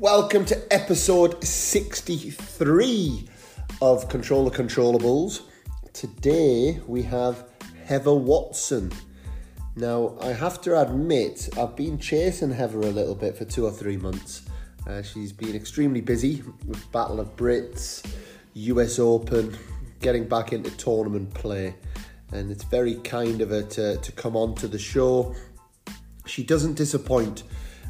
Welcome to episode 63 of Control the Controllables. Today we have Heather Watson. Now, I have to admit, I've been chasing Heather a little bit for two or three months. Uh, she's been extremely busy with Battle of Brits, US Open, getting back into tournament play, and it's very kind of her to, to come on to the show. She doesn't disappoint.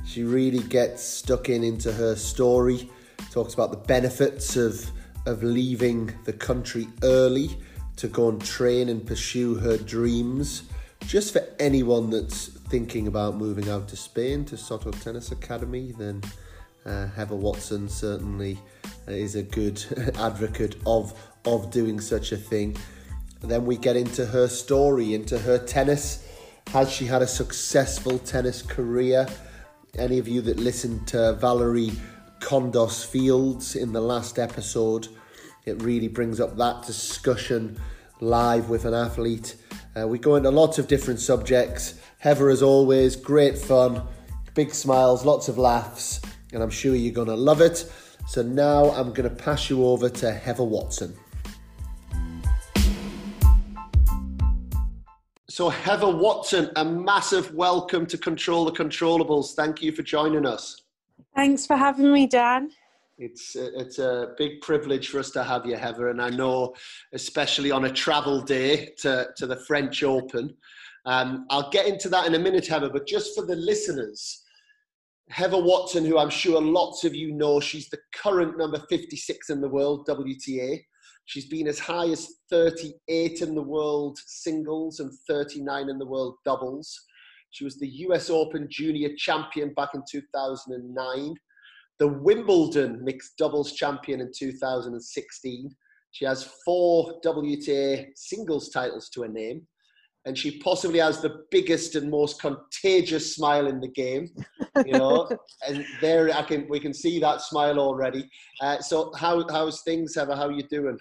She really gets stuck in into her story, talks about the benefits of of leaving the country early to go and train and pursue her dreams. Just for anyone that's thinking about moving out to Spain to Soto Tennis Academy, then uh, Heather Watson certainly is a good advocate of of doing such a thing. And then we get into her story, into her tennis. Has she had a successful tennis career? Any of you that listened to Valorie Kondos Fields in the last episode, it really brings up that discussion live with an athlete. Uh, we go into lots of different subjects. Heather, as always, great fun, big smiles, lots of laughs, and I'm sure you're going to love it. So now I'm going to pass you over to Heather Watson. So, Heather Watson, a massive welcome to Control the Controllables. Thank you for joining us. Thanks for having me, Dan. It's a, it's a big privilege for us to have you, Heather, and I know, especially on a travel day to, to the French Open. Um, I'll get into that in a minute, Heather, but just for the listeners, Heather Watson, who I'm sure lots of you know, she's the current number 56 in the world, WTA. She's been as high as 38 in the world singles and 39 in the world doubles. She was the US Open Junior Champion back in 2009, the Wimbledon Mixed Doubles Champion in 2016. She has four WTA singles titles to her name, and she possibly has the biggest and most contagious smile in the game. You know, and there I can we can see that smile already. Uh, so how how's things, Heather? How are you doing?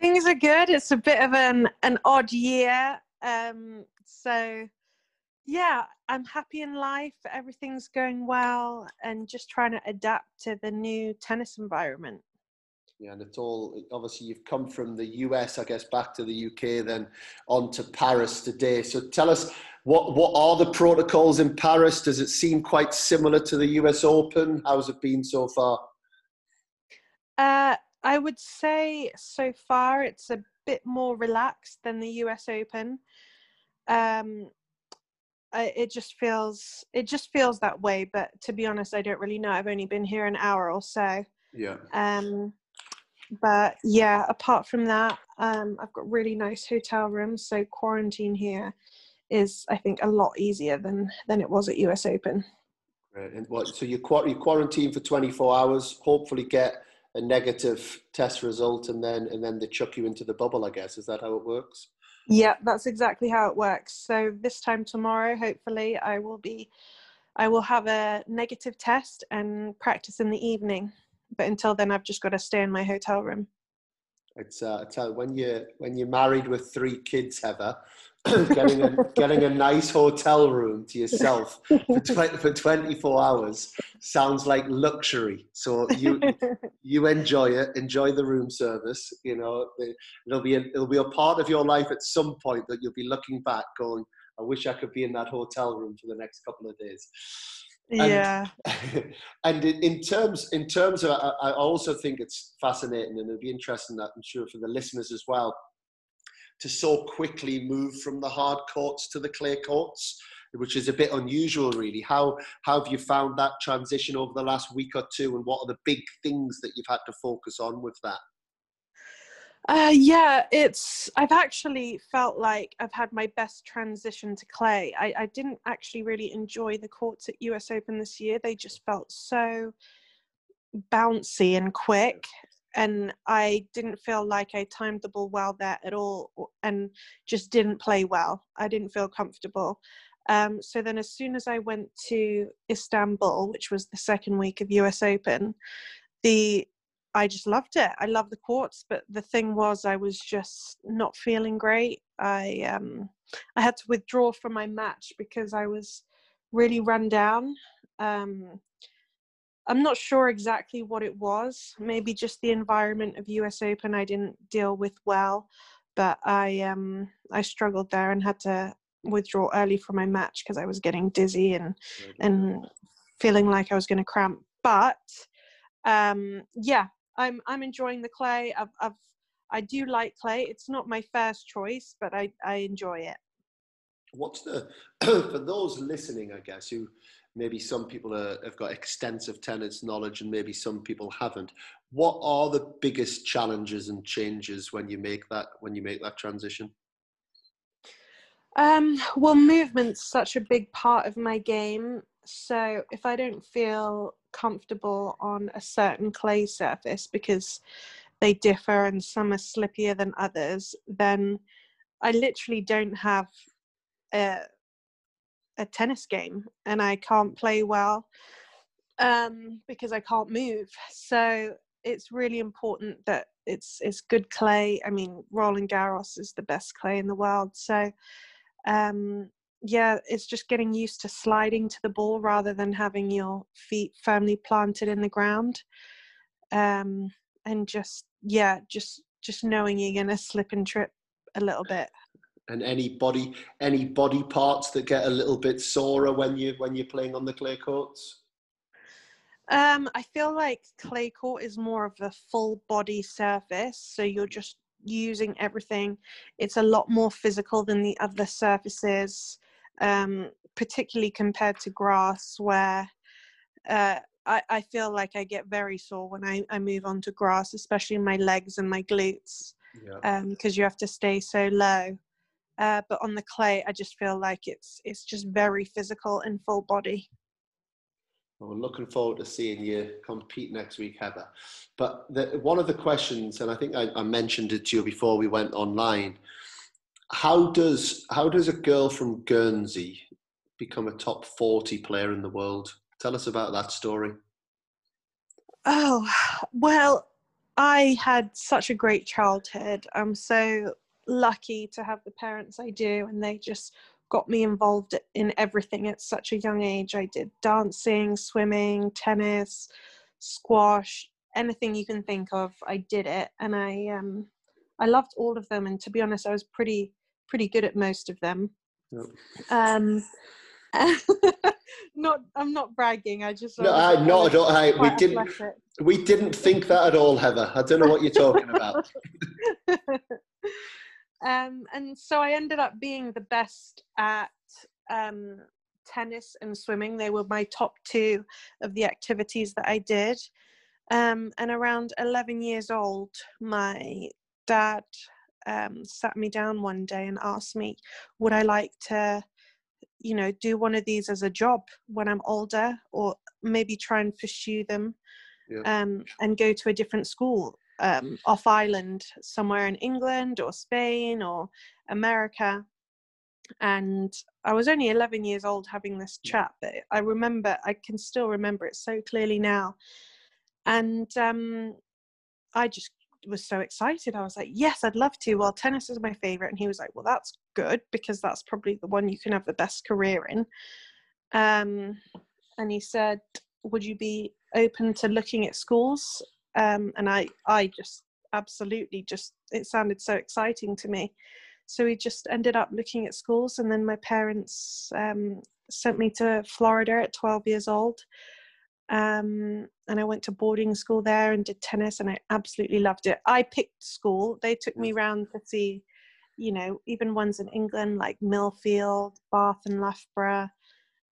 Things are good. It's a bit of an an odd year. Um, so yeah, I'm happy in life. Everything's going well, and just trying to adapt to the new tennis environment. Yeah, and it's all obviously you've come from the US, I guess, back to the UK, then on to Paris today. So tell us what what are the protocols in Paris? Does it seem quite similar to the US Open? How's it been so far? Uh, I would say so far it's a bit more relaxed than the US Open. Um, I, it just feels it just feels that way. But to be honest, I don't really know. I've only been here an hour or so. Yeah. Um, but yeah, apart from that, um, I've got really nice hotel rooms. So quarantine here is, I think, a lot easier than than it was at US Open. Right. And what? So you, you quarantine for 24 hours. Hopefully, get a negative test result and then and then they chuck you into the bubble i guess. Is that how it works? Yeah that's exactly how it works. So this time tomorrow hopefully i will be i will have a negative test and practice in the evening. But until then i've just got to stay in my hotel room. It's uh, I tell you, when you when you're married with three kids, Heather, getting a getting a nice hotel room to yourself for, 20, for 24 hours sounds like luxury. So you you enjoy it enjoy the room service you know it'll be a, it'll be a part of your life at some point that you'll be looking back going i wish i could be in that hotel room for the next couple of days. And, yeah. and in terms in terms of I, I also think it's fascinating and it'll be interesting that i'm sure for the listeners as well to so quickly move from the hard courts to the clay courts, which is a bit unusual, really. How, how have you found that transition over the last week or two, and what are the big things that you've had to focus on with that? Uh, yeah, it's. I've actually felt like I've had my best transition to clay. I, I didn't actually really enjoy the courts at US Open this year. They just felt so bouncy and quick and I didn't feel like I timed the ball well there at all, and just didn't play well. I didn't feel comfortable. Um, so then, as soon as I went to Istanbul, which was the second week of US Open, the I just loved it. I love the courts, but the thing was, I was just not feeling great. I um, I had to withdraw from my match because I was really run down. Um, I'm not sure exactly what it was. Maybe just the environment of US Open I didn't deal with well, but I um I struggled there and had to withdraw early from my match because I was getting dizzy and and feeling like I was going to cramp. But um yeah, I'm I'm enjoying the clay. I've I've I do like clay. It's not my first choice, but I I enjoy it. What's the for those listening, I guess, who maybe some people are, have got extensive tennis knowledge and maybe some people haven't what are the biggest challenges and changes when you make that when you make that transition um, well movement's such a big part of my game so if i don't feel comfortable on a certain clay surface because they differ and some are slippier than others then i literally don't have a a tennis game and I can't play well um, because I can't move. So it's really important that it's it's good clay. I mean, Roland Garros is the best clay in the world. So um, yeah, it's just getting used to sliding to the ball rather than having your feet firmly planted in the ground. Um, and just yeah, just just knowing you're gonna slip and trip a little bit and any body any body parts that get a little bit sorer when you when you're playing on the clay courts um i feel like clay court is more of a full body surface so you're just using everything it's a lot more physical than the other surfaces um particularly compared to grass where uh I, I feel like I get very sore when I, I move on to grass, especially my legs and my glutes, because yeah. um, you have to stay so low. Uh, but on the clay, I just feel like it's it's just very physical and full body. Well, we're looking forward to seeing you compete next week, Heather. But the, one of the questions, and I think I, I mentioned it to you before we went online, how does how does a girl from Guernsey become a top forty player in the world? Tell us about that story. Oh well, I had such a great childhood. I'm so lucky to have the parents I do, and they just got me involved in everything at such a young age. I did dancing, swimming, tennis, squash, anything you can think of. I did it, and I um, I loved all of them. And to be honest, I was pretty pretty good at most of them. Yep. Um, not I'm not bragging. I just no, I, not at all. I, we didn't we didn't think that at all, Heather. I don't know what you're talking about. Um, and so I ended up being the best at um, tennis and swimming. They were my top two of the activities that I did. Um, and around 11 years old, my dad um, sat me down one day and asked me, Would I like to, you know, do one of these as a job when I'm older, or maybe try and pursue them yeah. um, and go to a different school? Um, off island somewhere in England or Spain or America. And I was only 11 years old having this chat, but I remember, I can still remember it so clearly now. And um, I just was so excited. I was like, yes, I'd love to. Well, tennis is my favorite. And he was like, well, that's good because that's probably the one you can have the best career in. Um, and he said, would you be open to looking at schools um, and I I just absolutely just it sounded so exciting to me. So we just ended up looking at schools, and then my parents um, sent me to Florida at 12 years old. Um, and I went to boarding school there and did tennis, and I absolutely loved it. I picked school; they took me around to see, you know, even ones in England like Millfield, Bath, and Loughborough.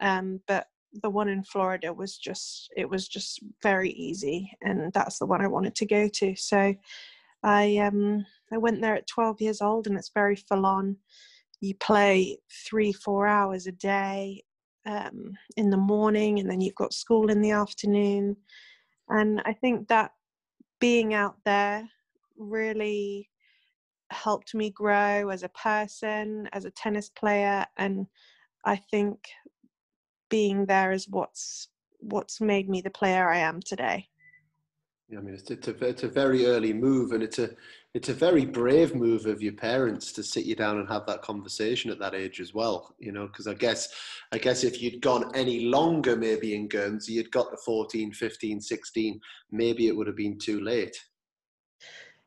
Um, but the one in Florida was just it was just very easy and that's the one I wanted to go to. So I um I went there at 12 years old and it's very full on. You play 3 4 hours a day um, in the morning and then you've got school in the afternoon. And I think that being out there really helped me grow as a person as a tennis player and I think being there is what's what's made me the player I am today. Yeah, I mean, it's, it's, a, it's a very early move, and it's a it's a very brave move of your parents to sit you down and have that conversation at that age as well. You know, because I guess I guess if you'd gone any longer, maybe in Guernsey, you'd got to 14, 15, 16, maybe it would have been too late.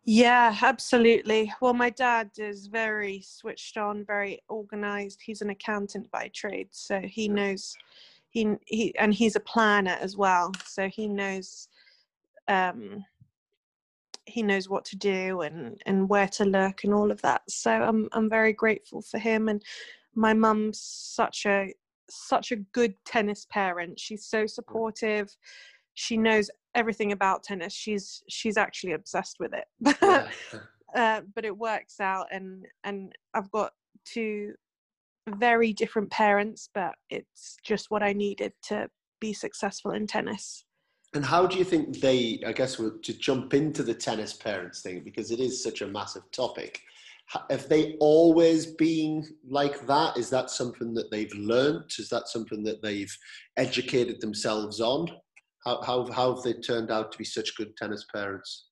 Yeah, absolutely. Well, my dad is very switched on, very organized. He's an accountant by trade, so he knows he he and he's a planner as well. So he knows um he knows what to do and and where to look and all of that. So I'm I'm very grateful for him and my mum's such a such a good tennis parent. She's so supportive. She knows everything about tennis. She's she's actually obsessed with it. Yeah. uh, but it works out, and and I've got two very different parents, but it's just what I needed to be successful in tennis. And how do you think they, I guess, to jump into the tennis parents thing, because it is such a massive topic, have they always been like that? Is that something that they've learned? Is that something that they've educated themselves on? How, how, how have they turned out to be such good tennis parents?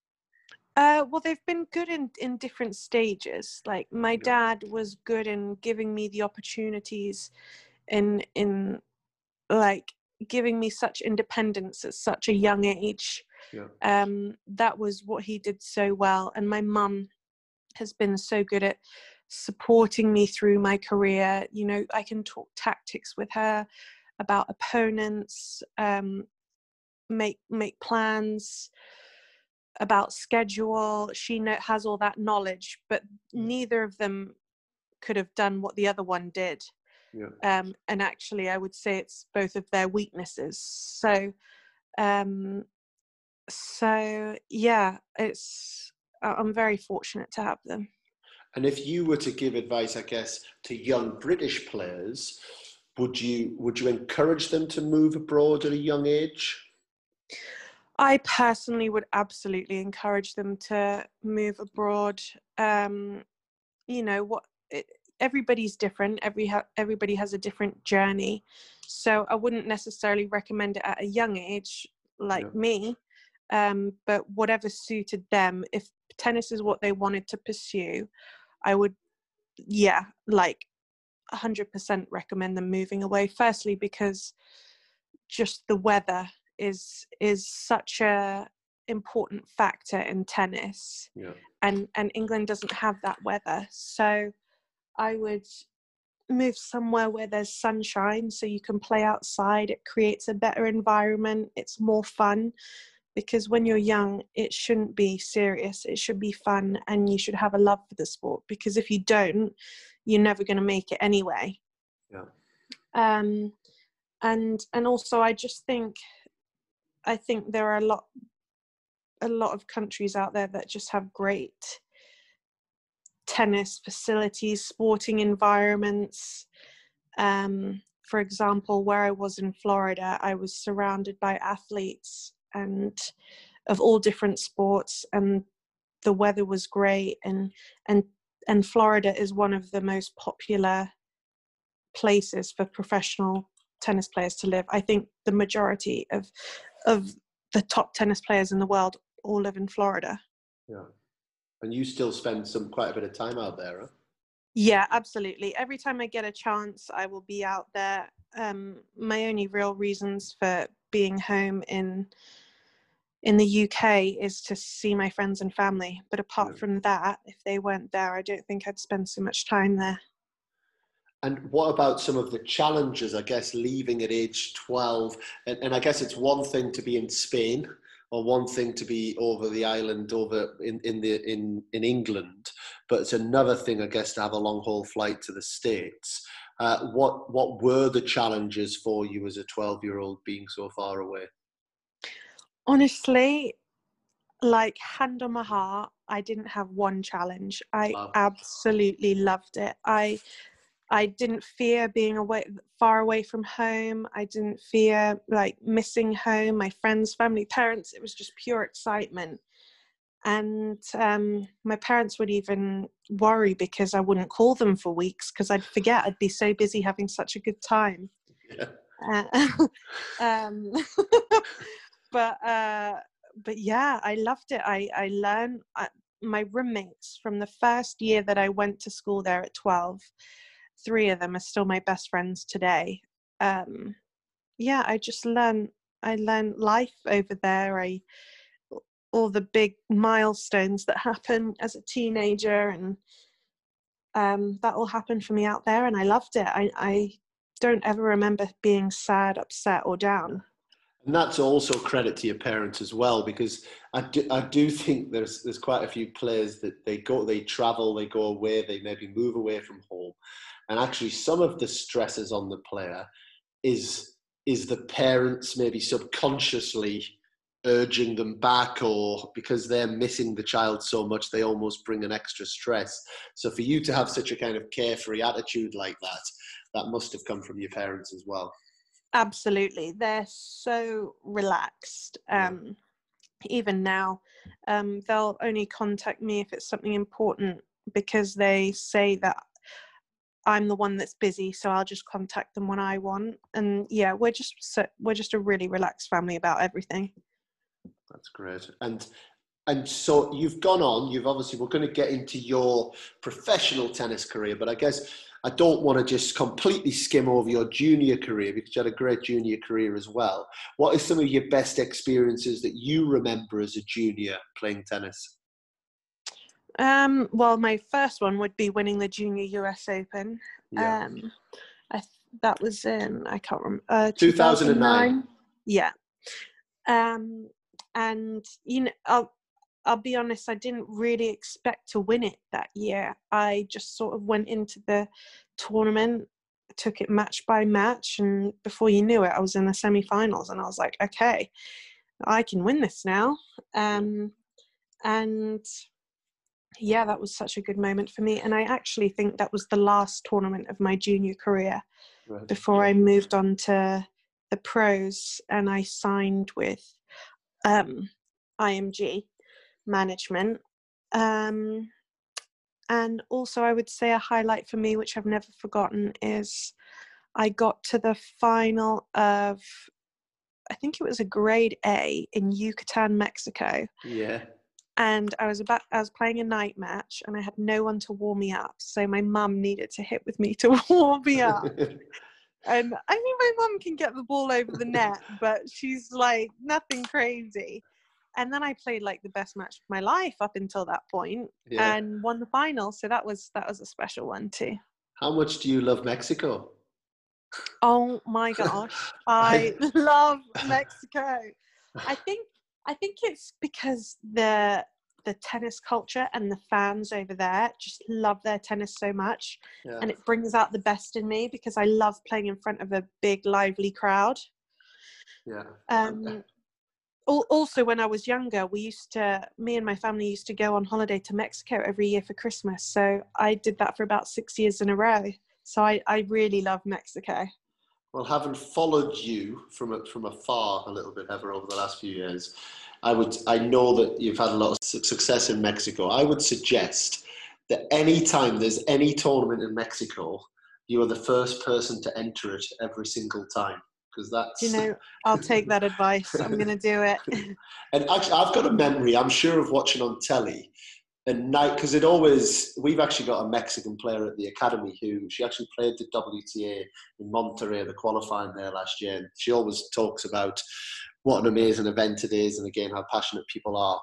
Uh, well, they've been good in, in different stages. Like my dad was good in giving me the opportunities in in like giving me such independence at such a young age. Yeah. Um, that was what he did so well. And my mum has been so good at supporting me through my career. You know, I can talk tactics with her about opponents, um, make make plans about schedule she know, has all that knowledge but mm. neither of them could have done what the other one did yeah. um, and actually i would say it's both of their weaknesses so um, so yeah it's i'm very fortunate to have them and if you were to give advice i guess to young british players would you would you encourage them to move abroad at a young age I personally would absolutely encourage them to move abroad. Um, you know what? It, everybody's different. Every ha- everybody has a different journey, so I wouldn't necessarily recommend it at a young age, like yeah. me. Um, but whatever suited them, if tennis is what they wanted to pursue, I would, yeah, like 100% recommend them moving away. Firstly, because just the weather is is such a important factor in tennis yeah. and and england doesn't have that weather. So i would move somewhere where there's sunshine so you can play outside it creates a better environment it's more fun because when you're young it shouldn't be serious it should be fun and you should have a love for the sport because if you don't you're never going to make it anyway. Yeah. Um and and also i just think I think there are a lot a lot of countries out there that just have great tennis facilities, sporting environments. Um, for example, where I was in Florida, I was surrounded by athletes and of all different sports, and the weather was great. and and And Florida is one of the most popular places for professional tennis players to live. I think the majority of of the top tennis players in the world all live in Florida. Yeah. And you still spend some quite a bit of time out there, huh? Yeah, absolutely. Every time I get a chance, I will be out there. Um, my only real reasons for being home in in the UK is to see my friends and family. But apart yeah. from that, if they weren't there, I don't think I'd spend so much time there. And what about some of the challenges, I guess, leaving at age 12? And, and, I guess it's one thing to be in Spain or one thing to be over the island over in, in, the, in, in England, but it's another thing, I guess, to have a long haul flight to the States. Uh, what, what were the challenges for you as a 12 year old being so far away? Honestly, like hand on my heart, I didn't have one challenge. I wow. absolutely loved it. I I didn't fear being away far away from home. I didn't fear like missing home, my friends, family, parents. It was just pure excitement. And um, my parents would even worry because I wouldn't call them for weeks because I'd forget. I'd be so busy having such a good time. Yeah. Uh, um, but uh, but yeah, I loved it. I I learned. I, my roommates from the first year that I went to school there at 12, three of them are still my best friends today. Um, yeah, I just learned I learned life over there. I all the big milestones that happen as a teenager and um, that all happened for me out there and I loved it. I, I don't ever remember being sad, upset or down. And that's also credit to your parents as well, because I do, I do think there's there's quite a few players that they go, they travel, they go away, they maybe move away from home, and actually some of the stresses on the player is is the parents maybe subconsciously urging them back or because they're missing the child so much they almost bring an extra stress. So for you to have such a kind of carefree attitude like that that must have come from your parents as well. Absolutely. They're so relaxed um, even now. Um, they'll only contact me if it's something important because they say that I'm the one that's busy, so I'll just contact them when I want. And yeah, we're just so, we're just a really relaxed family about everything. That's great. And and so you've gone on. You've obviously we're going to get into your professional tennis career, but I guess I don't want to just completely skim over your junior career because you had a great junior career as well. What are some of your best experiences that you remember as a junior playing tennis? Um, well, my first one would be winning the Junior US Open. Yeah. Um, I th- that was in I can't remember uh, 2009. Yeah. Um, and you know, I'll I'll be honest, I didn't really expect to win it that year. I just sort of went into the tournament, took it match by match, and before you knew it, I was in the semi-finals, and I was like, okay, I can win this now. Um, and yeah, that was such a good moment for me. And I actually think that was the last tournament of my junior career right. before I moved on to the pros and I signed with um, IMG management. Um, and also, I would say a highlight for me, which I've never forgotten, is I got to the final of, I think it was a grade A in Yucatan, Mexico. Yeah and I was about I was playing a night match and I had no one to warm me up. So my mum needed to hit with me to warm me up. and I mean my mum can get the ball over the net, but she's like nothing crazy. And then I played like the best match of my life up until that point yeah. and won the final. So that was that was a special one too. How much do you love Mexico? Oh my gosh. I love Mexico. I think I think it's because the the tennis culture and the fans over there just love their tennis so much yeah. and it brings out the best in me because I love playing in front of a big lively crowd. Yeah. Um also when I was younger we used to me and my family used to go on holiday to Mexico every year for Christmas. So I did that for about 6 years in a row. So I I really love Mexico. Well, having followed you from from afar a little bit, ever over the last few years, I would I know that you've had a lot of success in Mexico. I would suggest that any time there's any tournament in Mexico, you are the first person to enter it every single time because that's you know I'll take that advice. I'm going to do it. and actually, I've got a memory. I'm sure of watching on telly and night because it always we've actually got a Mexican player at the academy who she actually played the WTA in Monterrey, the qualifying there last year. And she always talks about what an amazing event it is, and again how passionate people are.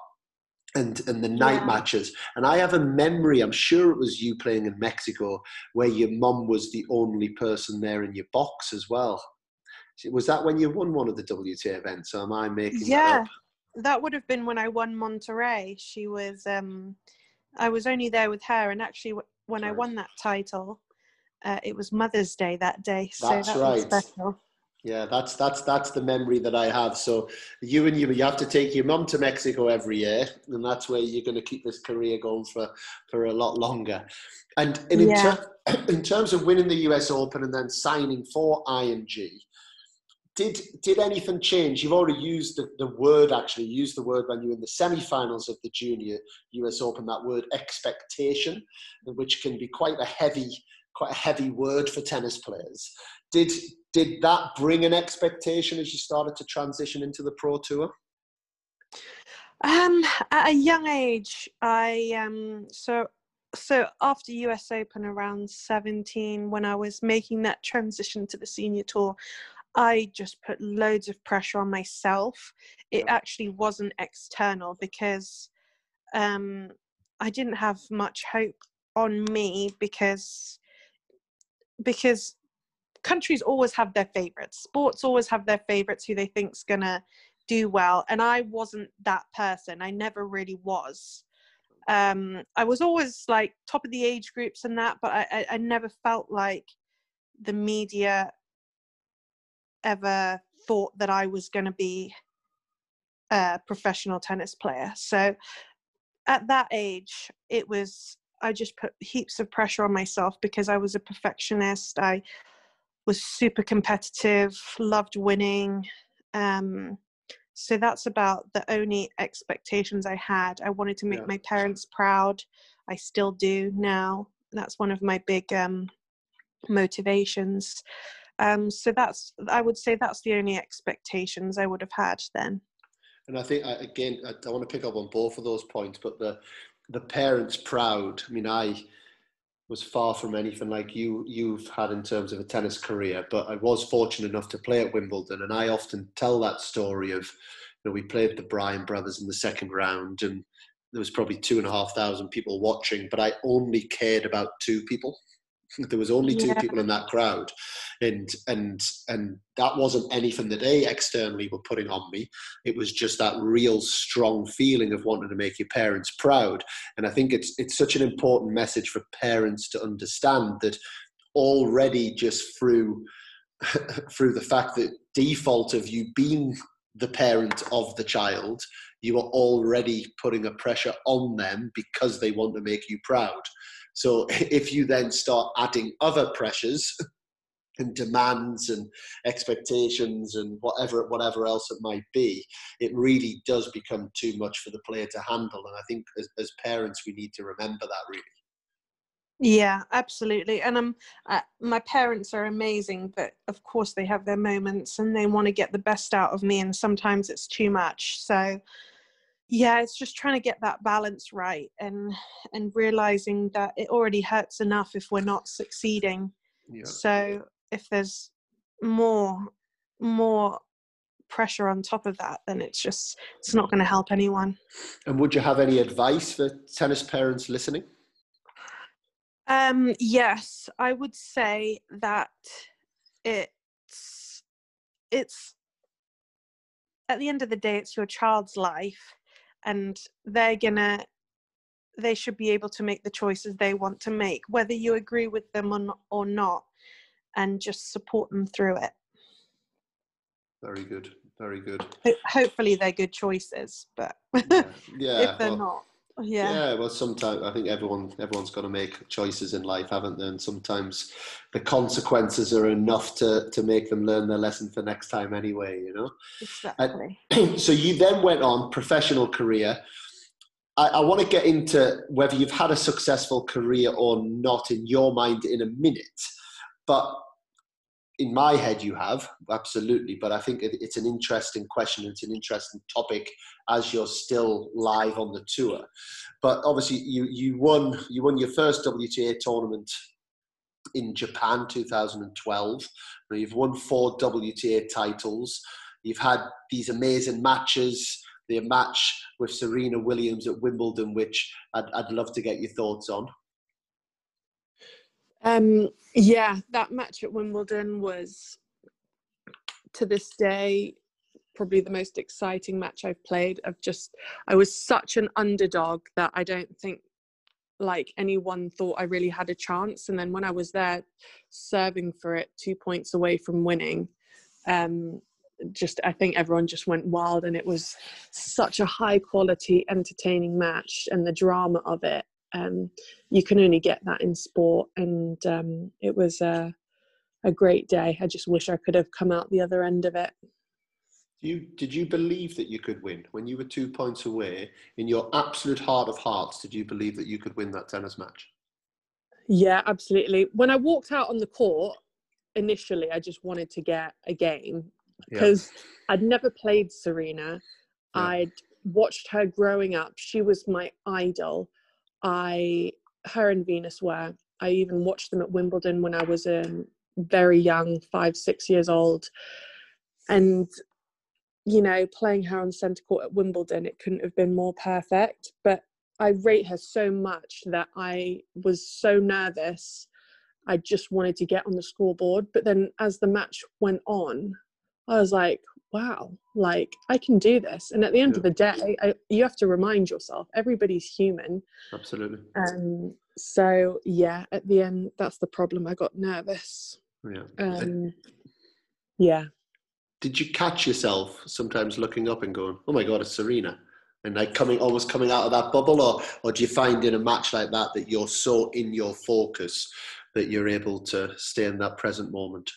And, and the night yeah. matches. And I have a memory, I'm sure it was you playing in Mexico, where your mum was the only person there in your box as well. Was that when you won one of the WTA events? Or am I making yeah. that up? That would have been when I won Monterrey. She was, um, I was only there with her, and actually, when. I won that title, uh, it was Mother's Day that day, so that's that right. was special. Yeah, that's that's that's the memory that I have. So you and you, you have to take your mum to Mexico every year, and that's where you're going to keep this career going for for a lot longer. And, and in, yeah. ter- in terms of winning the US Open and then signing for IMG, did did anything change? You've already used the, the word actually, used the word when you were in the semi-finals of the junior US Open, that word expectation, which can be quite a heavy, quite a heavy word for tennis players. Did did that bring an expectation as you started to transition into the pro tour? Um, at a young age, I um, so so after US Open around 17, when I was making that transition to the senior tour, I just put loads of pressure on myself. It actually wasn't external because um, I didn't have much hope on me because because countries always have their favorites. Sports always have their favorites who they think's gonna do well, and I wasn't that person. I never really was. Um, I was always like top of the age groups and that, but I, I, I never felt like the media ever thought that I was going to be a professional tennis player. So at that age, it was, I just put heaps of pressure on myself because I was a perfectionist. I was super competitive, loved winning. Um, so that's about the only expectations I had. I wanted to make yeah. my parents proud. I still do now. That's one of my big um, motivations. Um, so that's I would say that's the only expectations I would have had then. And I think again, I, I want to pick up on both of those points, but the the parents proud. I mean, I was far from anything like you you've had in terms of a tennis career, but I was fortunate enough to play at Wimbledon, and I often tell that story of, you know, we played the Bryan brothers in the second round, and there was probably two and a half thousand people watching, but I only cared about two people. There was only two yeah. people in that crowd. And and and that wasn't anything that they externally were putting on me. It was just that real strong feeling of wanting to make your parents proud. And i think it's it's such an important message for parents to understand that already just through through the fact that default of you being the parent of the child you are already putting a pressure on them because they want to make you proud so if you then start adding other pressures and demands and expectations and whatever whatever else it might be, it really does become too much for the player to handle. And I think as, as parents, we need to remember that really. Yeah, absolutely. And um, uh, my parents are amazing, but of course they have their moments and they want to get the best out of me, and sometimes it's too much. So yeah it's just trying to get that balance right and and realizing that it already hurts enough if we're not succeeding. Yeah. so if there's more more pressure on top of that then it's just it's not going to help anyone. And would you have any advice for tennis parents listening? Um yes i would say that it's it's at the end of the day it's your child's life and they're gonna they should be able to make the choices they want to make whether you agree with them or not, and just support them through it. Very good very good. Hopefully they're good choices but yeah, yeah if they're well, not yeah. Yeah well sometimes i think everyone everyone's got to make choices in life haven't they? And sometimes the consequences are enough to to make them learn their lesson for next time anyway you know? Exactly. And, so you then went on professional career. I, I want to get into whether you've had a successful career or not in your mind in a minute but in my head you have absolutely but i think it's an interesting question it's an interesting topic as you're still live on the tour. But obviously you you won you won your first wta tournament in japan 2012 you've won four wta titles. You've had these amazing matches the match with serena williams at wimbledon which i'd, I'd love to get your thoughts on um, yeah, that match at Wimbledon was to this day probably the most exciting match I've played. I've just I was such an underdog that I don't think like anyone thought I really had a chance. And then when I was there serving for it, two points away from winning, um, just I think everyone just went wild and it was such a high quality, entertaining match and the drama of it um, you can only get that in sport. And um, it was a, a great day. I just wish I could have come out the other end of it. You, did you believe that you could win when you were two points away? In your absolute heart of hearts, did you believe that you could win that tennis match? Yeah, absolutely. When I walked out on the court, initially I just wanted to get a game because yeah. I'd never played Serena. Yeah. I'd watched her growing up. She was my idol. I, her and Venus were. I even watched them at Wimbledon when I was um, very young, five, six years old. And, you know, playing her on centre court at Wimbledon, it couldn't have been more perfect. But I rate her so much that I was so nervous. I just wanted to get on the scoreboard. But then as the match went on, I was like, wow, like I can do this. And at the end yeah. of the day, I, you have to remind yourself everybody's human. Absolutely. Um, so yeah, at the end, that's the problem. I got nervous. Yeah. Um, yeah. Did you catch yourself sometimes looking up and going, "Oh my God, it's Serena," and like coming almost coming out of that bubble, or or do you find in a match like that that you're so in your focus that you're able to stay in that present moment?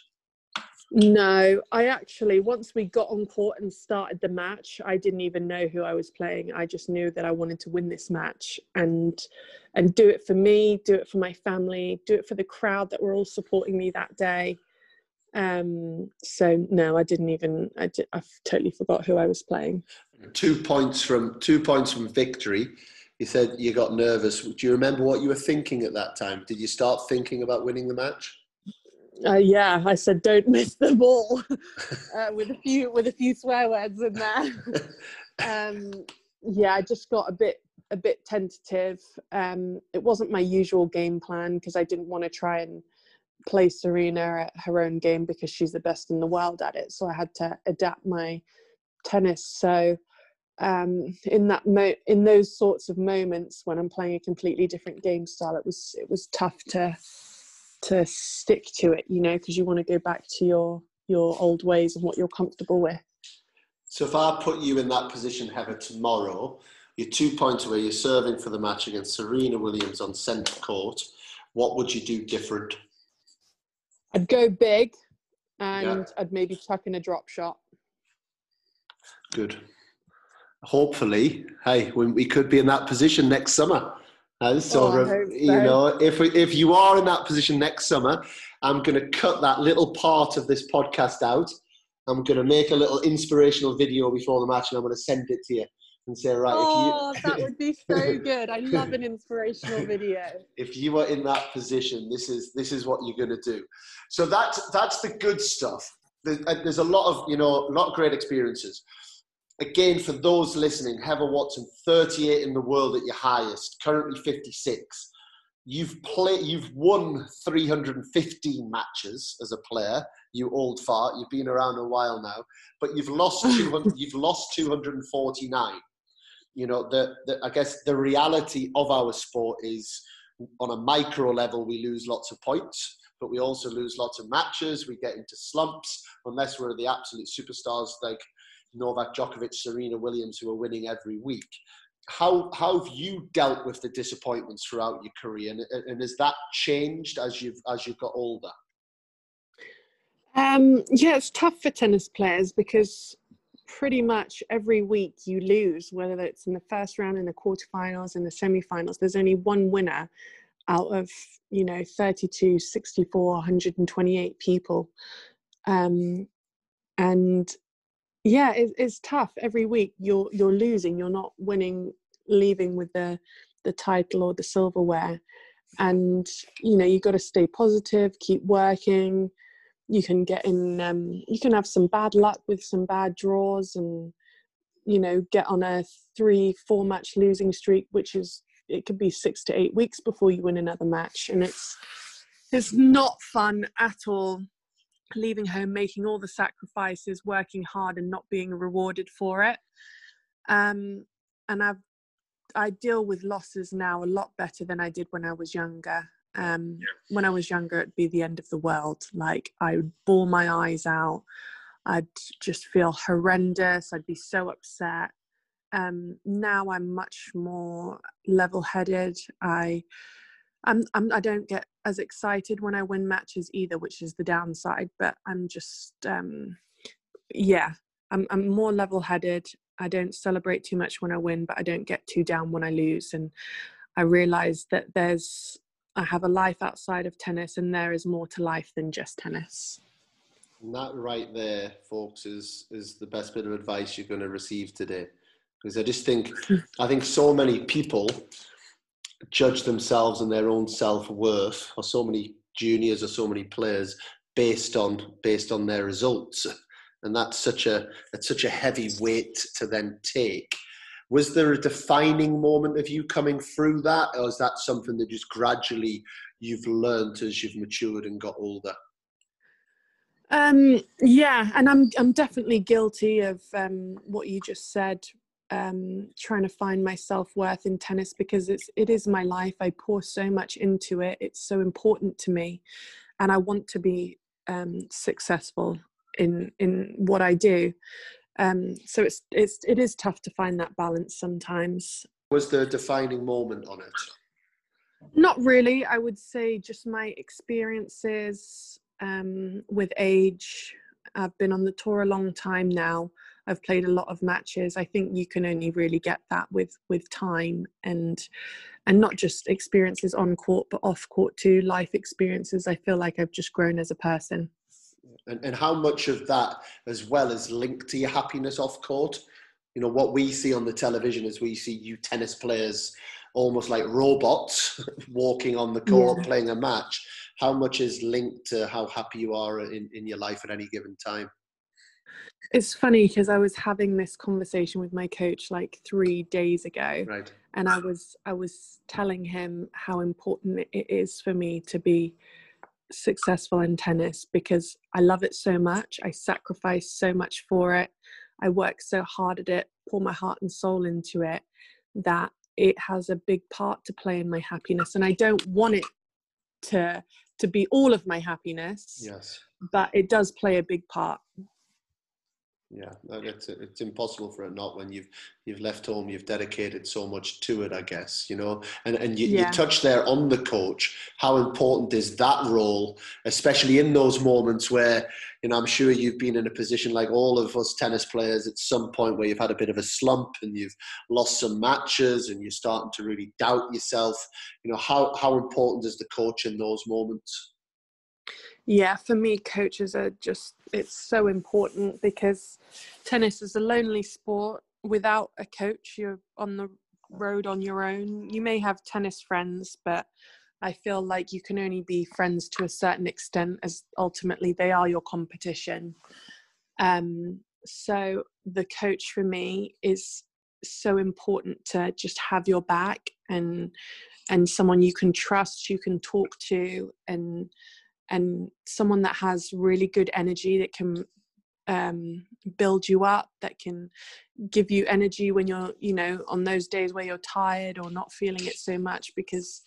No, I actually once we got on court and started the match, I didn't even know who I was playing. I just knew that I wanted to win this match and and do it for me, do it for my family, do it for the crowd that were all supporting me that day. Um, so no, I didn't even. I did, I totally forgot who I was playing. Two points from two points from victory. You said you got nervous. Do you remember what you were thinking at that time? Did you start thinking about winning the match? Uh, yeah, I said don't miss the ball uh, with a few with a few swear words in there. um, yeah, I just got a bit a bit tentative. Um, it wasn't my usual game plan because I didn't want to try and play Serena at her own game because she's the best in the world at it. So I had to adapt my tennis. So um, in that mo- in those sorts of moments when I'm playing a completely different game style, it was it was tough to to stick to it, you know, because you want to go back to your your old ways and what you're comfortable with. So if I put you in that position, Heather, tomorrow, you're two points away, you're serving for the match against Serena Williams on centre court. What would you do different? I'd go big and yeah. I'd maybe chuck in a drop shot. Good. Hopefully, hey, we could be in that position next summer. And oh, so, oh, you know, if if you are in that position next summer, I'm going to cut that little part of this podcast out. I'm going to make a little inspirational video before the match, and I'm going to send it to you and say, right, oh, you, that would be so good. I love an inspirational video. If you are in that position, this is this is what you're going to do. So that's that's the good stuff. Uh, there's a lot of you know a lot of great experiences again, for those listening, Heather Watson, 38 in the world at your highest, currently 56. You've played, you've won 315 matches as a player. You old fart. You've been around a while now, but you've lost 200. you've lost 249. You know, the, the I guess the reality of our sport is on a micro level, we lose lots of points but we also lose lots of matches. We get into slumps unless we're the absolute superstars like Novak Djokovic, Serena Williams, who are winning every week. How, how have you dealt with the disappointments throughout your career, and, and has that changed as you've as you've got older? Um, yeah, it's tough for tennis players because pretty much every week you lose, whether it's in the first round, in the quarterfinals, in the semifinals. There's only one winner out of you know 32, 64, 128 people, um, and yeah it, it's tough every week. You're you're losing you're not winning leaving with the the title or the silverware. And you know you've got to stay positive keep working. You can get in um, you can have some bad luck with some bad draws and you know get on a three four match losing streak which is it could be six to eight weeks before you win another match. And it's it's not fun at all leaving home, making all the sacrifices, working hard, and not being rewarded for it. Um, and I've I deal with losses now a lot better than I did when I was younger. Um, when I was younger, it'd be the end of the world. Like I would bawl my eyes out. I'd just feel horrendous. I'd be so upset. Um, now I'm much more level-headed. I I'm, I'm I don't get as excited when I win matches either, which is the downside. But I'm just um, yeah, I'm I'm more level-headed. I don't celebrate too much when I win, but I don't get too down when I lose. And I realize that there's I have a life outside of tennis, and there is more to life than just tennis. And that right there, folks, is is the best bit of advice you're going to receive today. because I just think I think so many people judge themselves and their own self worth, or so many juniors or so many players based on based on their results, and that's such a it's such a heavy weight to then take. Was there a defining moment of you coming through that, or is that something that just gradually you've learned as you've matured and got older? Um, yeah, and I'm I'm definitely guilty of um, what you just said. Um, trying to find my self worth in tennis because it's it is my life. I pour so much into it. It's so important to me, and I want to be um, successful in in what I do. Um, so it's it's it is tough to find that balance sometimes. Was there a defining moment on it? Not really. I would say just my experiences um, with age. I've been on the tour a long time now. I've played a lot of matches. I think you can only really get that with with time and and not just experiences on court but off court too. Life experiences. I feel like I've just grown as a person. And, and how much of that, as well, is linked to your happiness off court? You know what we see on the television is we see you tennis players almost like robots walking on the court yeah. playing a match how much is linked to how happy you are in, in your life at any given time it's funny because i was having this conversation with my coach like three days ago right. and i was i was telling him how important it is for me to be successful in tennis because i love it so much. I sacrifice so much for it. I work so hard at it pour my heart and soul into it that it has a big part to play in my happiness and i don't want it to to be all of my happiness yes. but it does play a big part yeah. It's it's impossible for it not when you've you've left home you've dedicated so much to it i guess you know? And and you, yeah. you touch there on the coach how important is that role especially in those moments where you know i'm sure you've been in a position like all of us tennis players at some point where you've had a bit of a slump and you've lost some matches and you're starting to really doubt yourself. You know how how important is the coach in those moments yeah, for me, coaches are just, it's so important because tennis is a lonely sport. Without a coach, you're on the road on your own. You may have tennis friends, but I feel like you can only be friends to a certain extent as ultimately they are your competition. Um, so the coach for me is so important to just have your back and and someone you can trust, you can talk to and and someone that has really good energy that can um, build you up that can give you energy when you're you know on those days where you're tired or not feeling it so much because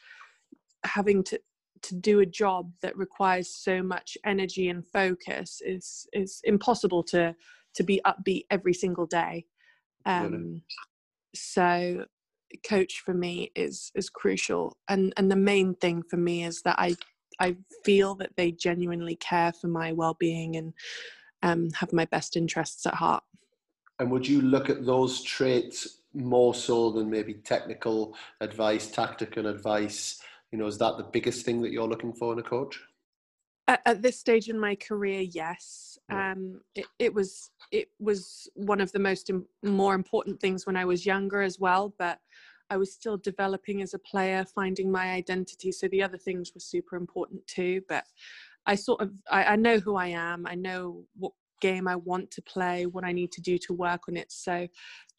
having to to do a job that requires so much energy and focus is is impossible to to be upbeat every single day. Um so coach for me is is crucial. And and the main thing for me is that i I feel that they genuinely care for my well-being and um, have my best interests at heart. And would you look at those traits more so than maybe technical advice, tactical advice? You know, is that the biggest thing that you're looking for in a coach? At, at this stage in my career, yes. Yeah. Um, it, it was it was one of the most Im- more important things when I was younger as well. But I was still developing as a player, finding my identity. So the other things were super important too. But I sort of I, I know who I am. I know what game I want to play, what I need to do to work on it. So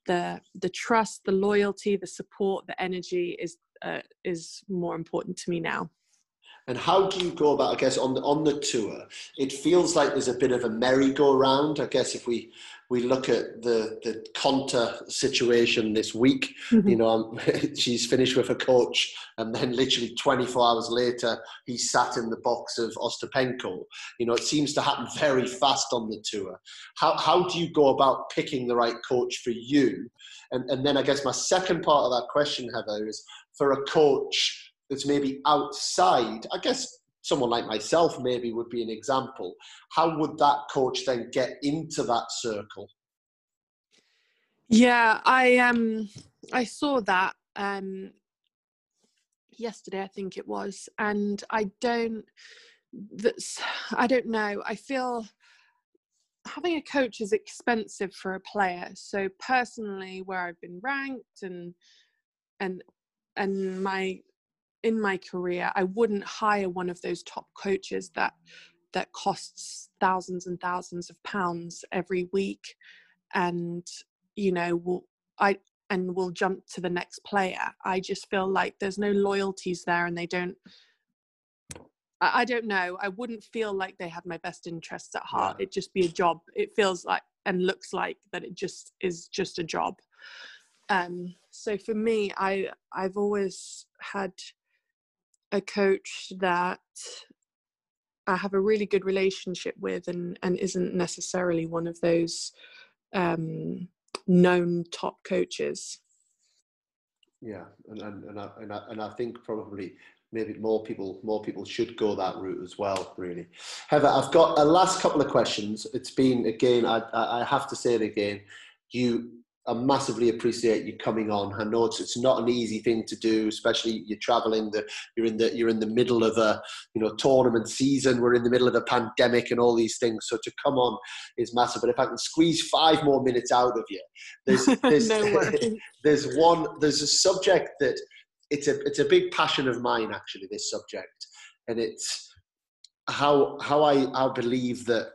the the trust, the loyalty, the support, the energy is uh, is more important to me now. And how do you go about? I guess on the on the tour, it feels like there's a bit of a merry-go-round. I guess if we we look at the the Konta situation this week, mm-hmm. you know, she's finished with a coach, and then literally 24 hours later, he sat in the box of Ostapenko. You know, it seems to happen very fast on the tour. How how do you go about picking the right coach for you? And and then I guess my second part of that question, Heather, is for a coach that's maybe outside, I guess someone like myself maybe would be an example. How would that coach then get into that circle? Yeah, I um I saw that um yesterday I think it was and I don't that's I don't know. I feel having a coach is expensive for a player. So personally, where I've been ranked and and and my in my career, I wouldn't hire one of those top coaches that that costs thousands and thousands of pounds every week, and you know, will I and will jump to the next player. I just feel like there's no loyalties there, and they don't. I, I don't know. I wouldn't feel like they have my best interests at heart. Yeah. It'd just be a job. It feels like and looks like that it just is just a job. Um, so for me, I I've always had a coach that I have a really good relationship with and, and isn't necessarily one of those um, known top coaches. Yeah, and, and, and, I, and, I, and I think probably maybe more people more people should go that route as well really. Heather i've got a last couple of questions. It's been again i, I have to say it again. You I massively appreciate you coming on. I know it's, it's not an easy thing to do, especially you're traveling. The you're in the you're in the middle of a you know tournament season. We're in the middle of a pandemic and all these things. So to come on is massive. But if I can squeeze five more minutes out of you, there's there's, no there's one there's a subject that it's a it's a big passion of mine actually. This subject, and it's how how I I believe that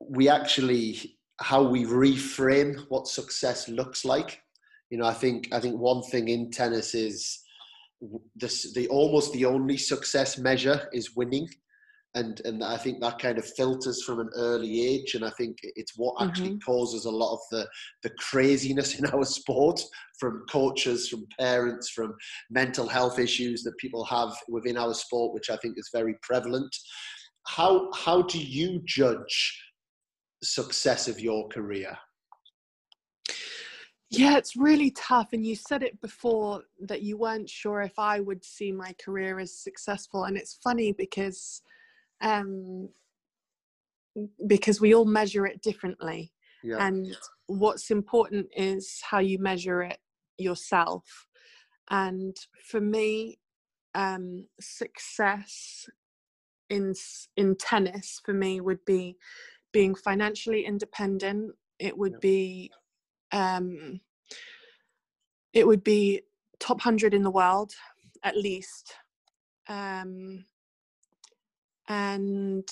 we actually how we reframe what success looks like. You know, I think I think one thing in tennis is this the almost the only success measure is winning. And and I think that kind of filters from an early age, and I think it's what actually mm-hmm. causes a lot of the the craziness in our sport, from coaches, from parents, from mental health issues that people have within our sport, which I think is very prevalent. How how do you judge success of your career? Yeah, it's really tough. And you said it before that you weren't sure if I would see my career as successful. And it's funny because um, because we all measure it differently. Yeah. And what's important is how you measure it yourself. And for me, um, success in in tennis for me would be being financially independent it would yeah. be um it would be top 100 in the world at least. Um and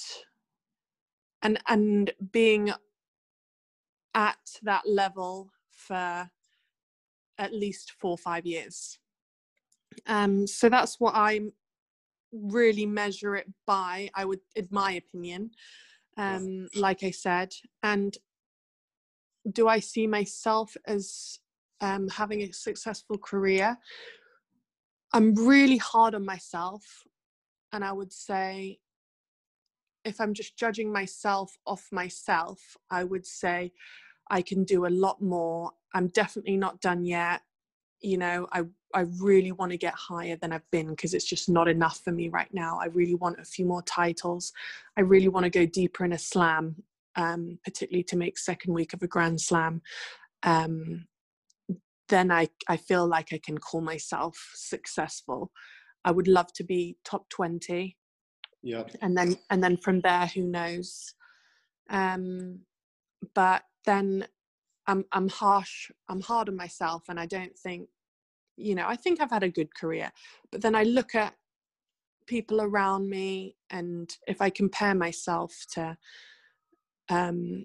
and and being at that level for at least four or five years. Um so that's what i really measure it by i would in my opinion um, like I said. And do I see myself as um, having a successful career? I'm really hard on myself. And I would say, if I'm just judging myself off myself, I would say I can do a lot more. I'm definitely not done yet. You know, I I really want to get higher than I've been because it's just not enough for me right now. I really want a few more titles. I really want to go deeper in a slam, um, particularly to make second week of a Grand Slam. Um, then I, I feel like I can call myself successful. I would love to be top 20. Yeah. And then and then from there, who knows? Um, but then I'm I'm harsh, I'm hard on myself and I don't think you know, I think I've had a good career. But then I look at people around me, and if I compare myself to um,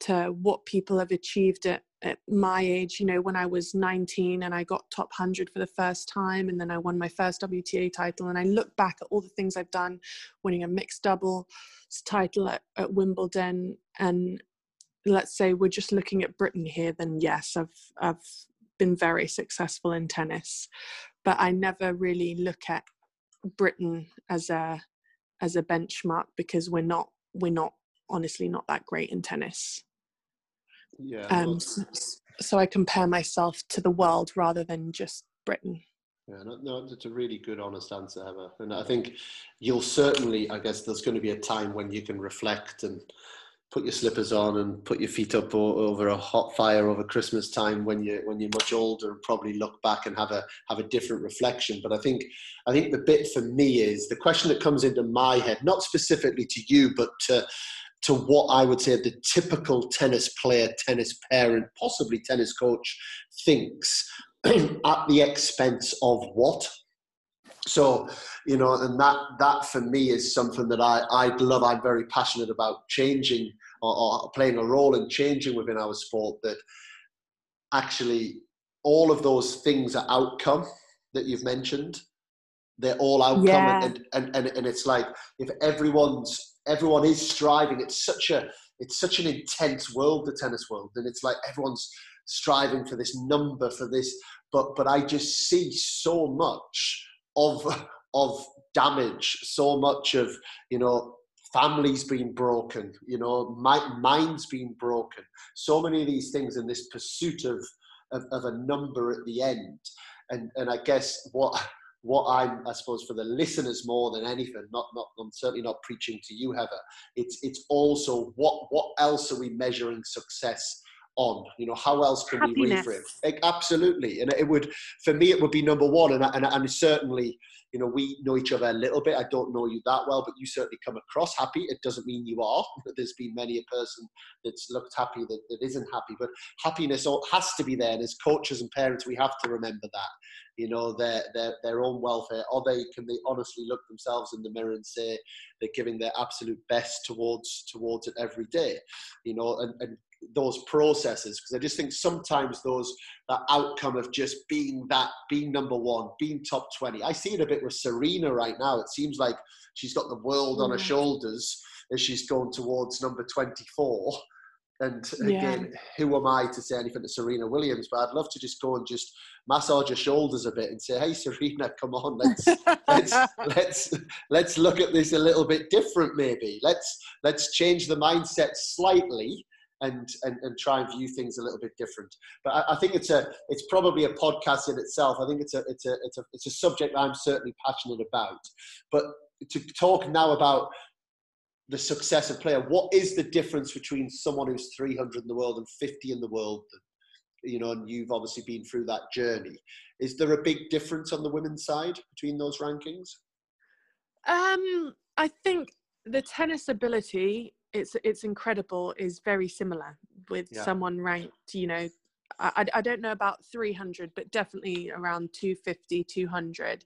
to what people have achieved at, at my age, you know, when I was 19 and I got top 100 for the first time, and then I won my first WTA title, and I look back at all the things I've done, winning a mixed double title at, at Wimbledon, and let's say we're just looking at Britain here, then yes, I've I've been very successful in tennis, but I never really look at Britain as a as a benchmark because we're not we're not honestly not that great in tennis. Yeah. Um, so, so I compare myself to the world rather than just Britain. Yeah, no, no, it's a really good, honest answer, Emma. And I think you'll certainly, I guess, there's going to be a time when you can reflect and put your slippers on and put your feet up over a hot fire over Christmas time when you when you're much older and probably look back and have a have a different reflection. But I think I think the bit for me is the question that comes into my head, not specifically to you, but to to what I would say the typical tennis player, tennis parent, possibly tennis coach thinks at the expense of what. So, you know, and that that for me is something that I, I love. I'm very passionate about changing or, or playing a role in changing within our sport that actually all of those things are outcome that you've mentioned they're all outcome yeah. and, and, and, and it's like if everyone's everyone is striving it's such a it's such an intense world the tennis world and it's like everyone's striving for this number for this but but i just see so much of of damage so much of you know families being broken you know my, minds being broken so many of these things in this pursuit of, of of a number at the end and and i guess what what I'm, I suppose, for the listeners more than anything, not, not, I'm certainly not preaching to you, Heather. It's, it's also what, what else are we measuring success on? You know, how else can Happiness. we reframe? Absolutely, and it would, for me, it would be number one, and and, and certainly, you know, we know each other a little bit. I don't know you that well, but you certainly come across happy. It doesn't mean you are. There's been many a person that's looked happy that, that isn't happy, but happiness has to be there. And as coaches and parents, we have to remember that you know their their their own welfare or they can they honestly look themselves in the mirror and say they're giving their absolute best towards towards it every day you know and, and those processes because i just think sometimes those that outcome of just being that being number one being top 20 i see it a bit with serena right now it seems like she's got the world on her mm-hmm. shoulders as she's going towards number 24 and again, yeah. who am I to say anything to Serena Williams? But I'd love to just go and just massage her shoulders a bit and say, "Hey, Serena, come on, let's let's let's let's look at this a little bit different. Maybe let's let's change the mindset slightly." And, and, and try and view things a little bit different. But I, I think it's a it's probably a podcast in itself. I think it's a it's a it's a it's a subject I'm certainly passionate about. But to talk now about the success of player. What is the difference between someone who's 300 in the world and 50 in the world? You know, and you've obviously been through that journey. Is there a big difference on the women's side between those rankings? Um, I think the tennis ability it's it's incredible is very similar with yeah. someone ranked you know I, I don't know about 300 but definitely around 250 200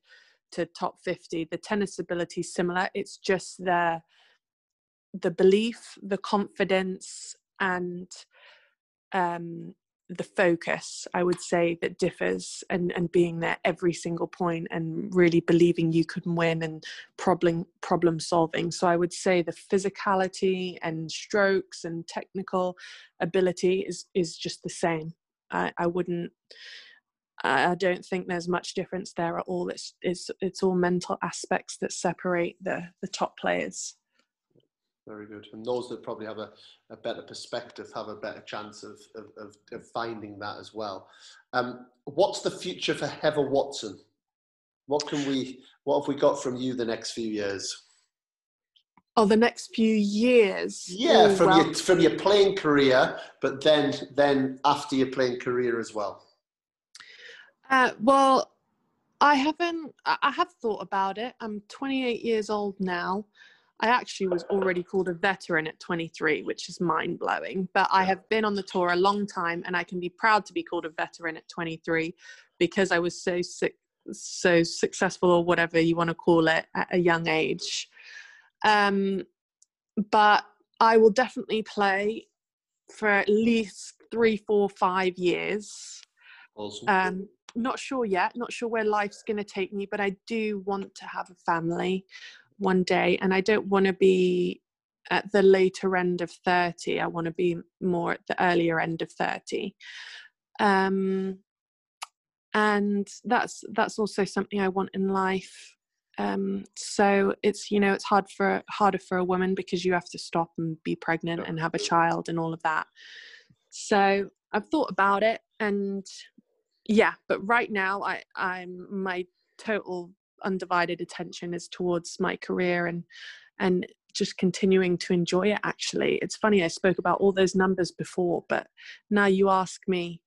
to top 50 the tennis ability is similar it's just their the belief, the confidence, and um, the focus, I would say, that differs and, and being there every single point and really believing you can win and problem problem solving. So I would say the physicality and strokes and technical ability is is just the same. I, I wouldn't I don't think there's much difference there at all. It's it's it's all mental aspects that separate the the top players. Very good. And those that probably have a, a better perspective have a better chance of, of, of, finding that as well. Um, what's the future for Heather Watson? What can we, what have we got from you the next few years? Oh, the next few years. Yeah, oh, from your from your playing career, but then then after your playing career as well. Uh, well, I haven't. I have thought about it. I'm 28 years old now. I actually was already called a veteran at 23, which is mind blowing. But I have been on the tour a long time, and I can be proud to be called a veteran at 23 because I was so sick, so successful, or whatever you want to call it, at a young age. Um, but I will definitely play for at least three, four, five years. Awesome. Um, not sure yet. Not sure where life's going to take me, but I do want to have a family one day and i don't want to be at the later end of 30 i want to be more at the earlier end of 30 um, and that's that's also something i want in life. Um, so it's you know it's hard for harder for a woman because you have to stop and be pregnant and have a child and all of that. So i've thought about it and yeah but right now i i'm my total undivided attention is towards my career and and just continuing to enjoy it actually it's funny i spoke about all those numbers before but now you ask me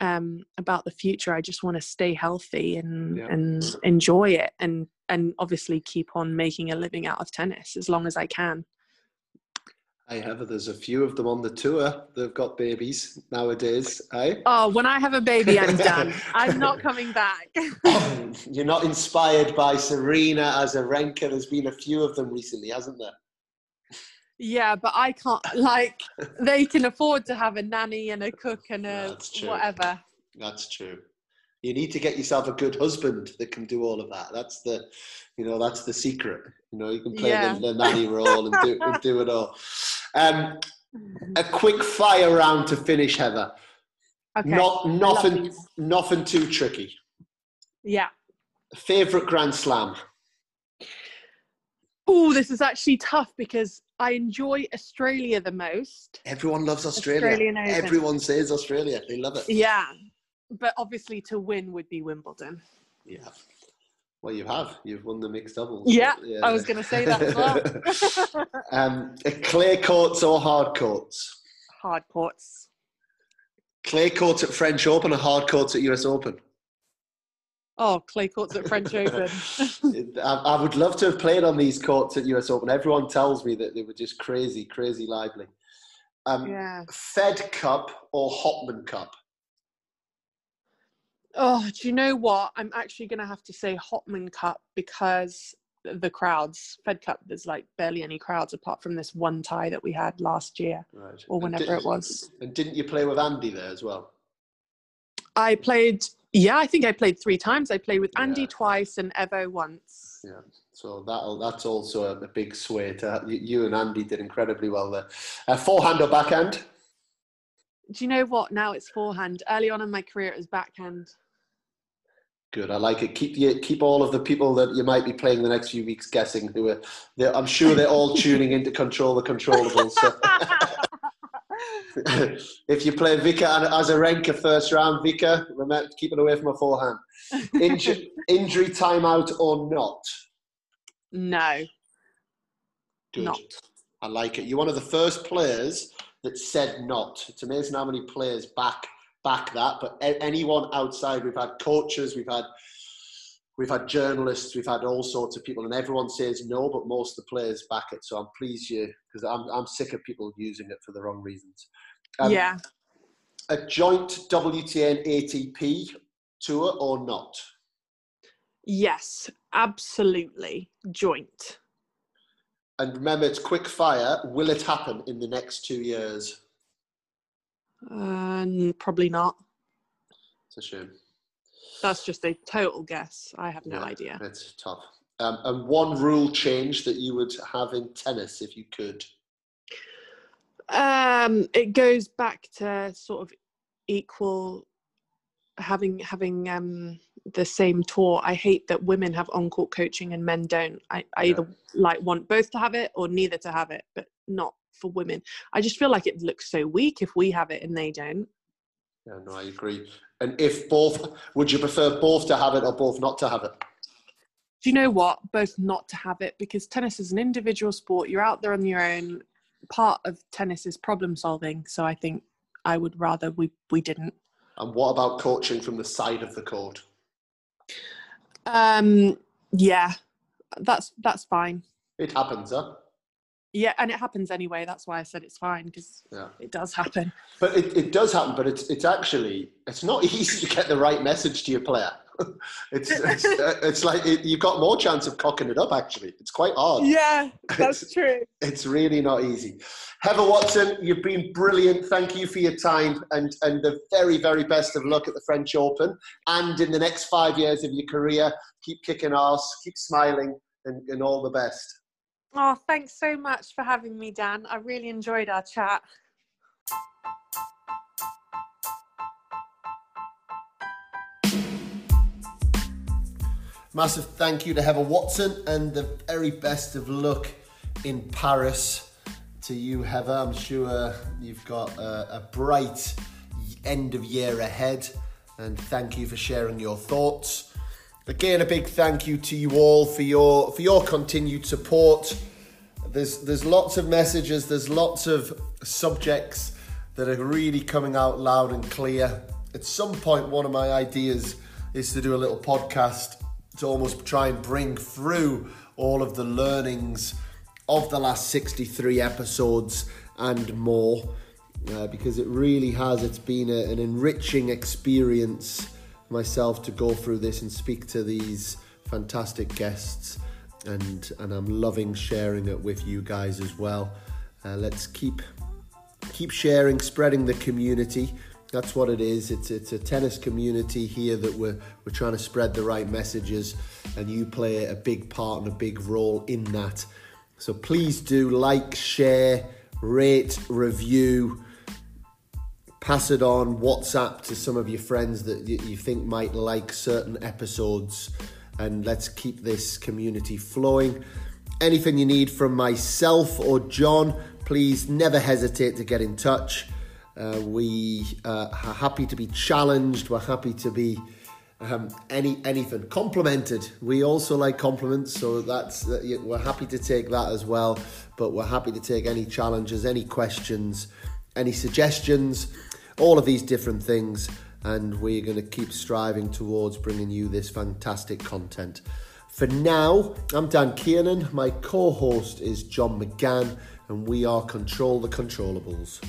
um, about the future i just want to stay healthy and yeah. and enjoy it and and obviously keep on making a living out of tennis as long as i can I have. There's a few of them on the tour. They've got babies nowadays. Eh? Oh, when I have a baby, I'm done. I'm not coming back. You're not inspired by Serena as a Azarenka. There's been a few of them recently, hasn't there? Yeah, but I can't. Like, they can afford to have a nanny and a cook and a That's whatever. That's true. You need to get yourself a good husband that can do all of that. That's the, you know, that's the secret. You know, you can play Yeah. the, the nanny role and do, and do it all. Um, a quick fire round to finish, Heather. Okay. Not nothing, nothing too tricky. Yeah. Favorite Grand Slam. Oh, this is actually tough because I enjoy Australia the most. Everyone loves Australia. Everyone says Australia. They love it. Yeah. But obviously, to win would be Wimbledon. Yeah. Well, you have. You've won the mixed doubles. Yeah, I was gonna say that as well. um, clay courts or hard courts? Hard courts. Clay courts at French Open or hard courts at US Open? Oh, clay courts at French Open. I, I would love to have played on these courts at US Open. Everyone tells me that they were just crazy, crazy lively. Um, yeah. Fed Cup or Hopman Cup? Oh, do you know what? I'm actually going to have to say Hopman Cup because the crowds, Fed Cup, there's like barely any crowds apart from this one tie that we had last year Right. or whenever did- it was. And didn't you play with Andy there as well? I played, yeah, I think I played three times. I played with Andy Yeah. twice and Evo once. Yeah. So that that's also a, a big sway. To, you, you and Andy did incredibly well there. Uh, forehand or backhand? Do you know what? Now it's forehand. Early on in my career, it was backhand. Good. I like it. Keep you keep all of the people that you might be playing the next few weeks guessing. Who are? they're- I'm sure they're all tuning in to control the controllables. So. if you play Vika and Azarenka first round, Vika, remember keep it away from a forehand. Inju- injury timeout or not? no, Good. not. I like it. You're one of the first players that said not. It's amazing how many players back back that. But anyone outside, we've had coaches, we've had we've had journalists, we've had all sorts of people, and everyone says no, but most of the players back it. So I'm pleased you because I'm I'm sick of people using it for the wrong reasons. Um, yeah. A joint WTA and ATP tour or not? Yes, absolutely. Joint. And remember, it's quick fire. Will it happen in the next two years? Uh, probably not. It's a shame. That's just a total guess. I have no Yeah, idea. It's tough. Um, and one rule change that you would have in tennis if you could. Um, it goes back to sort of equal having having um the same tour. I hate that women have on court coaching and men don't. I, I Yeah. either like want both to have it or neither to have it, but not for women. I just feel like it looks so weak if we have it and they don't. Yeah, no, I agree. And if both, would you prefer both to have it or both not to have it? Do you know what? Both not to have it because tennis is an individual sport. You're out there on your own. Part of tennis is problem solving. So I think I would rather we we didn't. And what about coaching from the side of the court? Um, yeah, that's that's fine. It happens, huh? Yeah, and it happens anyway. That's why I said it's fine because Yeah. it does happen. But it, it does happen, but it's it's actually it's not easy to get the right message to your player. it's it's, uh, it's like it, you've got more chance of cocking it up. Actually, it's quite hard. Yeah, that's true. It's really not easy. Heather Watson, you've been brilliant. Thank you for your time and, and the very, very best of luck at the French Open and in the next five years of your career. Keep kicking ass, keep smiling, and, and all the best. Oh, thanks so much for having me, Dan. I really enjoyed our chat. Massive thank you to Heather Watson and the very best of luck in Paris to you, Heather. I'm sure you've got a, a bright end of year ahead, and thank you for sharing your thoughts. Again, a big thank you to you all for your for your continued support. There's there's lots of messages, there's lots of subjects that are really coming out loud and clear. At some point, one of my ideas is to do a little podcast to almost try and bring through all of the learnings of the last 63 episodes and more uh, because it really has. It's been a, an enriching experience myself to go through this and speak to these fantastic guests, and and I'm loving sharing it with you guys as well. Uh, let's keep keep sharing, spreading the community. That's what it is. It's it's a tennis community here that we're we're trying to spread the right messages, and you play a big part and a big role in that. So please do like, share, rate, review pass it on, WhatsApp to some of your friends that you think might like certain episodes, and let's keep this community flowing. Anything you need from myself or John, please never hesitate to get in touch. Uh, we uh, are happy to be challenged. We're happy to be um, any anything complimented. We also like compliments, so that's uh, we're happy to take that as well. But we're happy to take any challenges, any questions, any suggestions all of these different things, and we're going to keep striving towards bringing you this fantastic content. For now, I'm Dan Kiernan, my co host is John McGann, and we are Control the Controllables.